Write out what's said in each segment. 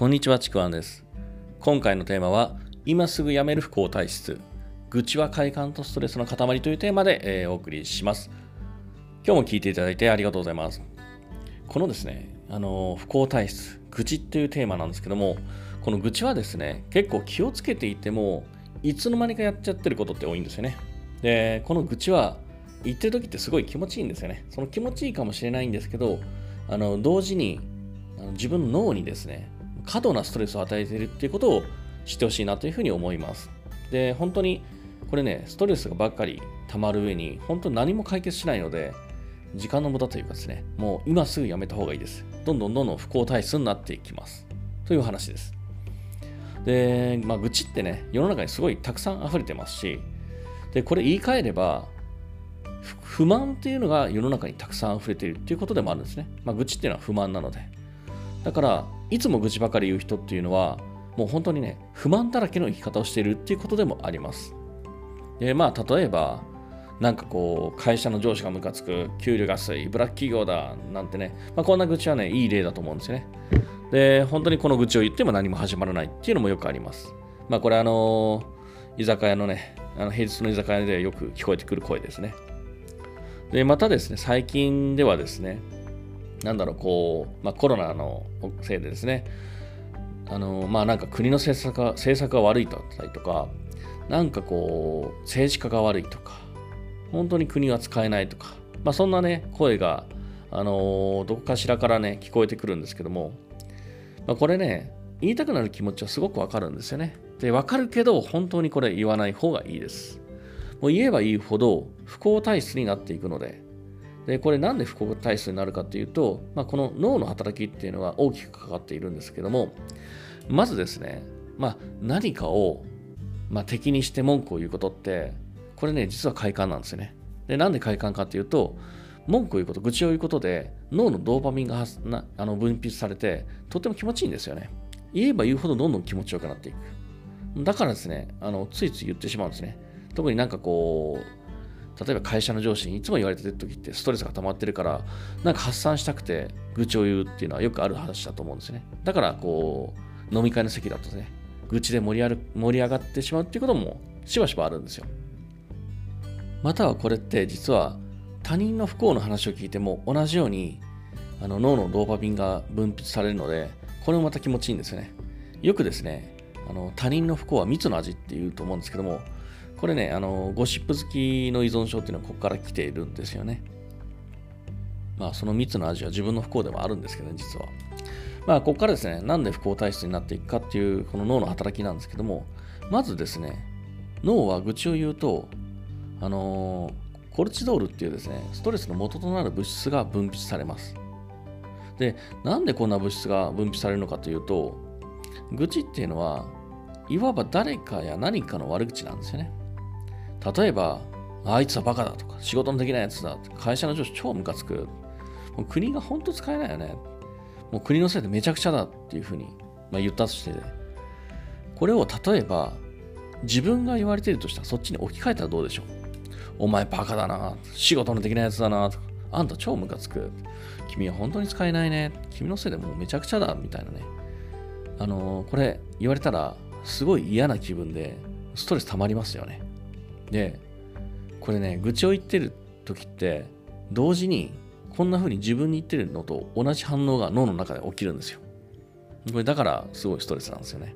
こんにちは、ちくわんです。今回のテーマは、今すぐ辞める不幸体質、愚痴は快感とストレスの塊というテーマで、えーお送りします。今日も聞いていただいてありがとうございます。このですね、あの不幸体質、愚痴っていうテーマなんですけども、この愚痴はですね、結構気をつけていても、いつの間にかやっちゃってることって多いんですよね。で、この愚痴は、言ってる時ってすごい気持ちいいんですよね。その気持ちいいかもしれないんですけど、あの同時にあの自分の脳にですね、過度なストレスを与えているっていうことを知ってほしいなというふうに思います。で、本当にこれね、ストレスがばっかり溜まる上に、本当何も解決しないので、時間の無駄というかですね、もう今すぐやめた方がいいです。どんどんどんどん不幸体質になっていきます。という話です。で、まあ、愚痴ってね、世の中にすごいたくさん溢れてますし、で、これ言い換えれば、不満っていうのが世の中にたくさん溢れているっていうことでもあるんですね。まあ、愚痴っていうのは不満なので。だから、いつも愚痴ばかり言う人っていうのは、もう本当にね、不満だらけの生き方をしているっていうことでもあります。で、まあ、例えば、なんかこう、会社の上司がムカつく、給料が安い、ブラック企業だ、なんてね、まあ、こんな愚痴はね、いい例だと思うんですよね。で、本当にこの愚痴を言っても何も始まらないっていうのもよくあります。まあ、これあの居酒屋のね、あの平日の居酒屋でよく聞こえてくる声ですね。で、またですね、最近ではですね、なんだろう、こう、まあ、コロナのせいでですね、あの、まあ、なんか国の政策が政策が悪いだったりとか、なんかこう、政治家が悪いとか、本当に国は使えないとか、まあ、そんなね、声が、あのどこかしらからね、聞こえてくるんですけども、まあ、これね、言いたくなる気持ちはすごくわかるんですよね。で、わかるけど、本当にこれ言わない方がいいです。もう言えば言うほど不幸体質になっていくので、で、これなんで不幸体質になるかっていうと、まあ、この脳の働きっていうのは大きく関わっているんですけども、まずですね、まあ、何かを、まあ、敵にして文句を言うことって、これね、実は快感なんですよね。で、なんで快感かっていうと、文句を言うこと、愚痴を言うことで、脳のドーパミンがなあの分泌されて、とっても気持ちいいんですよね。言えば言うほどどんどん気持ちよくなっていく。だからですね、あのついつい言ってしまうんですね。特になんかこう、例えば会社の上司にいつも言われてる時ってストレスが溜まってるから、なんか発散したくて愚痴を言うっていうのはよくある話だと思うんですね。だからこう、飲み会の席だとね、愚痴で盛り上がる盛り上がってしまうっていうこともしばしばあるんですよ。またはこれって実は他人の不幸の話を聞いても同じようにあの脳のドーパミンが分泌されるので、これもまた気持ちいいんですよね。よくですね、あの他人の不幸は蜜の味って言うと思うんですけども、これね、あのゴシップ好きの依存症っていうのはここから来ているんですよね。まあ、その蜜の味は自分の不幸でもあるんですけどね、実は。まあ、ここからですね、なんで不幸体質になっていくかっていう、この脳の働きなんですけども、まずですね、脳は愚痴を言うと、あのーコルチドールっていうですね、ストレスの元となる物質が分泌されます。で、なんでこんな物質が分泌されるのかというと、愚痴っていうのは、いわば誰かや何かの悪口なんですよね。例えば、あいつはバカだとか、仕事のできないやつだ、会社の上司超ムカつく。もう国が本当使えないよね。もう国のせいでめちゃくちゃだっていうふうに、まあ、言ったとして、これを例えば、自分が言われているとしたらそっちに置き換えたらどうでしょうお前バカだな。仕事のできないやつだな。あんた超ムカつく。君は本当に使えないね。君のせいでもうめちゃくちゃだ。みたいなね。あのーこれ言われたらすごい嫌な気分でストレス溜まりますよね。で、これね、愚痴を言ってる時って同時にこんな風に自分に言ってるのと同じ反応が脳の中で起きるんですよ。これだからすごいストレスなんですよね。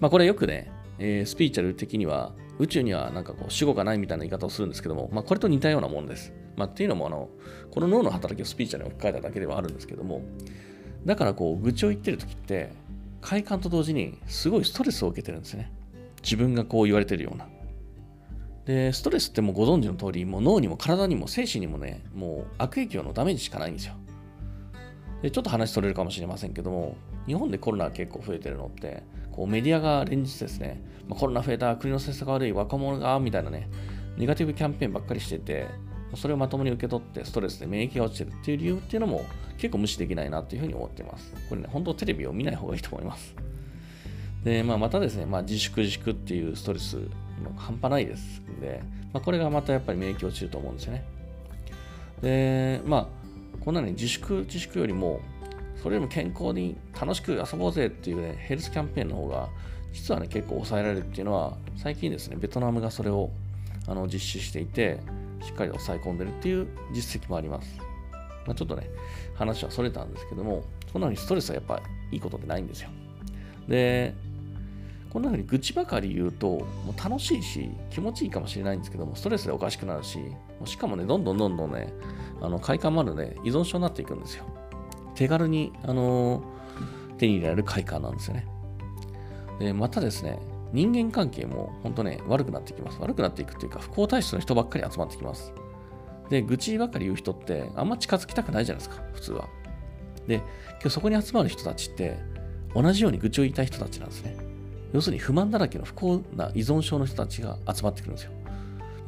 まあこれよくね、えースピーチャル的には宇宙にはなんかこう主語がないみたいな言い方をするんですけども、まあこれと似たようなものです。まあっていうのもあの、この脳の働きをスピーチャルに置き換えただけではあるんですけども、だからこう愚痴を言ってる時って快感と同時にすごいストレスを受けてるんですね。自分がこう言われてるような。で、ストレスってもうご存知の通り、もう脳にも体にも精神にもね、もう悪影響のダメージしかないんですよ。で、ちょっと話それるかもしれませんけども、日本でコロナが結構増えてるのって、こうメディアが連日ですね、まあコロナ増えた、国の政策が悪い、若者が、みたいなね、ネガティブキャンペーンばっかりしてて、それをまともに受け取ってストレスで免疫が落ちてるっていう理由っていうのも結構無視できないなっていうふうに思ってます。これね、本当テレビを見ない方がいいと思います。で、まあ、またですね、まあ、自粛自粛っていうストレス、まあ半端ないですんで、まあ、これがまたやっぱり免疫落ちると思うんですよね。で、まあ、こんなに自粛自粛よりも、それよりも健康に楽しく遊ぼうぜっていうね、ヘルスキャンペーンの方が、実はね、結構抑えられるっていうのは、最近ですね、ベトナムがそれをあの実施していて、しっかり抑え込んでるっていう実績もあります。まあ、ちょっとね、話はそれたんですけども、そんなにストレスはやっぱいいことってないんですよ。で、こんな風に愚痴ばかり言うと、もう楽しいし、気持ちいいかもしれないんですけども、ストレスでおかしくなるし、しかもね、どんどんどんどんね、あの快感もあるので、依存症になっていくんですよ。手軽に、あのー、手に入れられる快感なんですよね。で、またですね、人間関係も本当ね、悪くなってきます。悪くなっていくっていうか、不幸体質の人ばっかり集まってきます。で、愚痴ばっかり言う人って、あんま近づきたくないじゃないですか、普通は。で、今日そこに集まる人たちって、同じように愚痴を言いたい人たちなんですね。要するに不満だらけの不幸な依存症の人たちが集まってくるんですよ。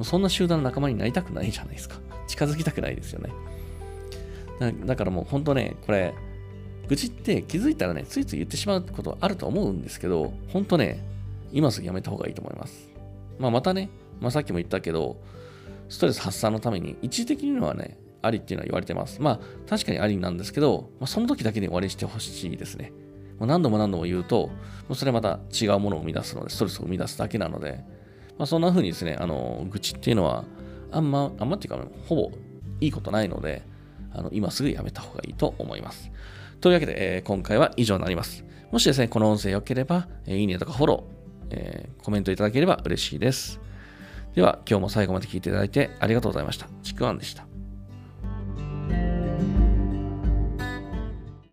そんな集団の仲間になりたくないじゃないですか。近づきたくないですよね。だからもう本当ね、これ、愚痴って気づいたらね、ついつい言ってしまうことあると思うんですけど、本当ね、今すぐやめた方がいいと思います。まあ、またね、まあ、さっきも言ったけど、ストレス発散のために一時的にはね、ありっていうのは言われてます。まあ、確かにありなんですけど、まあ、その時だけで終わりにしてほしいですね。もう何度も何度も言うと、もうそれまた違うものを生み出すので、ストレスを生み出すだけなので、まあ、そんな風にですね、あの、愚痴っていうのは、あんま、あんまっていうか、ほぼいいことないので、あの今すぐやめた方がいいと思います。というわけで、えー、今回は以上になります。もしですね、この音声良ければ、えー、いいねとかフォロー、えー、コメントいただければ嬉しいです。では、今日も最後まで聞いていただいてありがとうございました。ちくわんでした。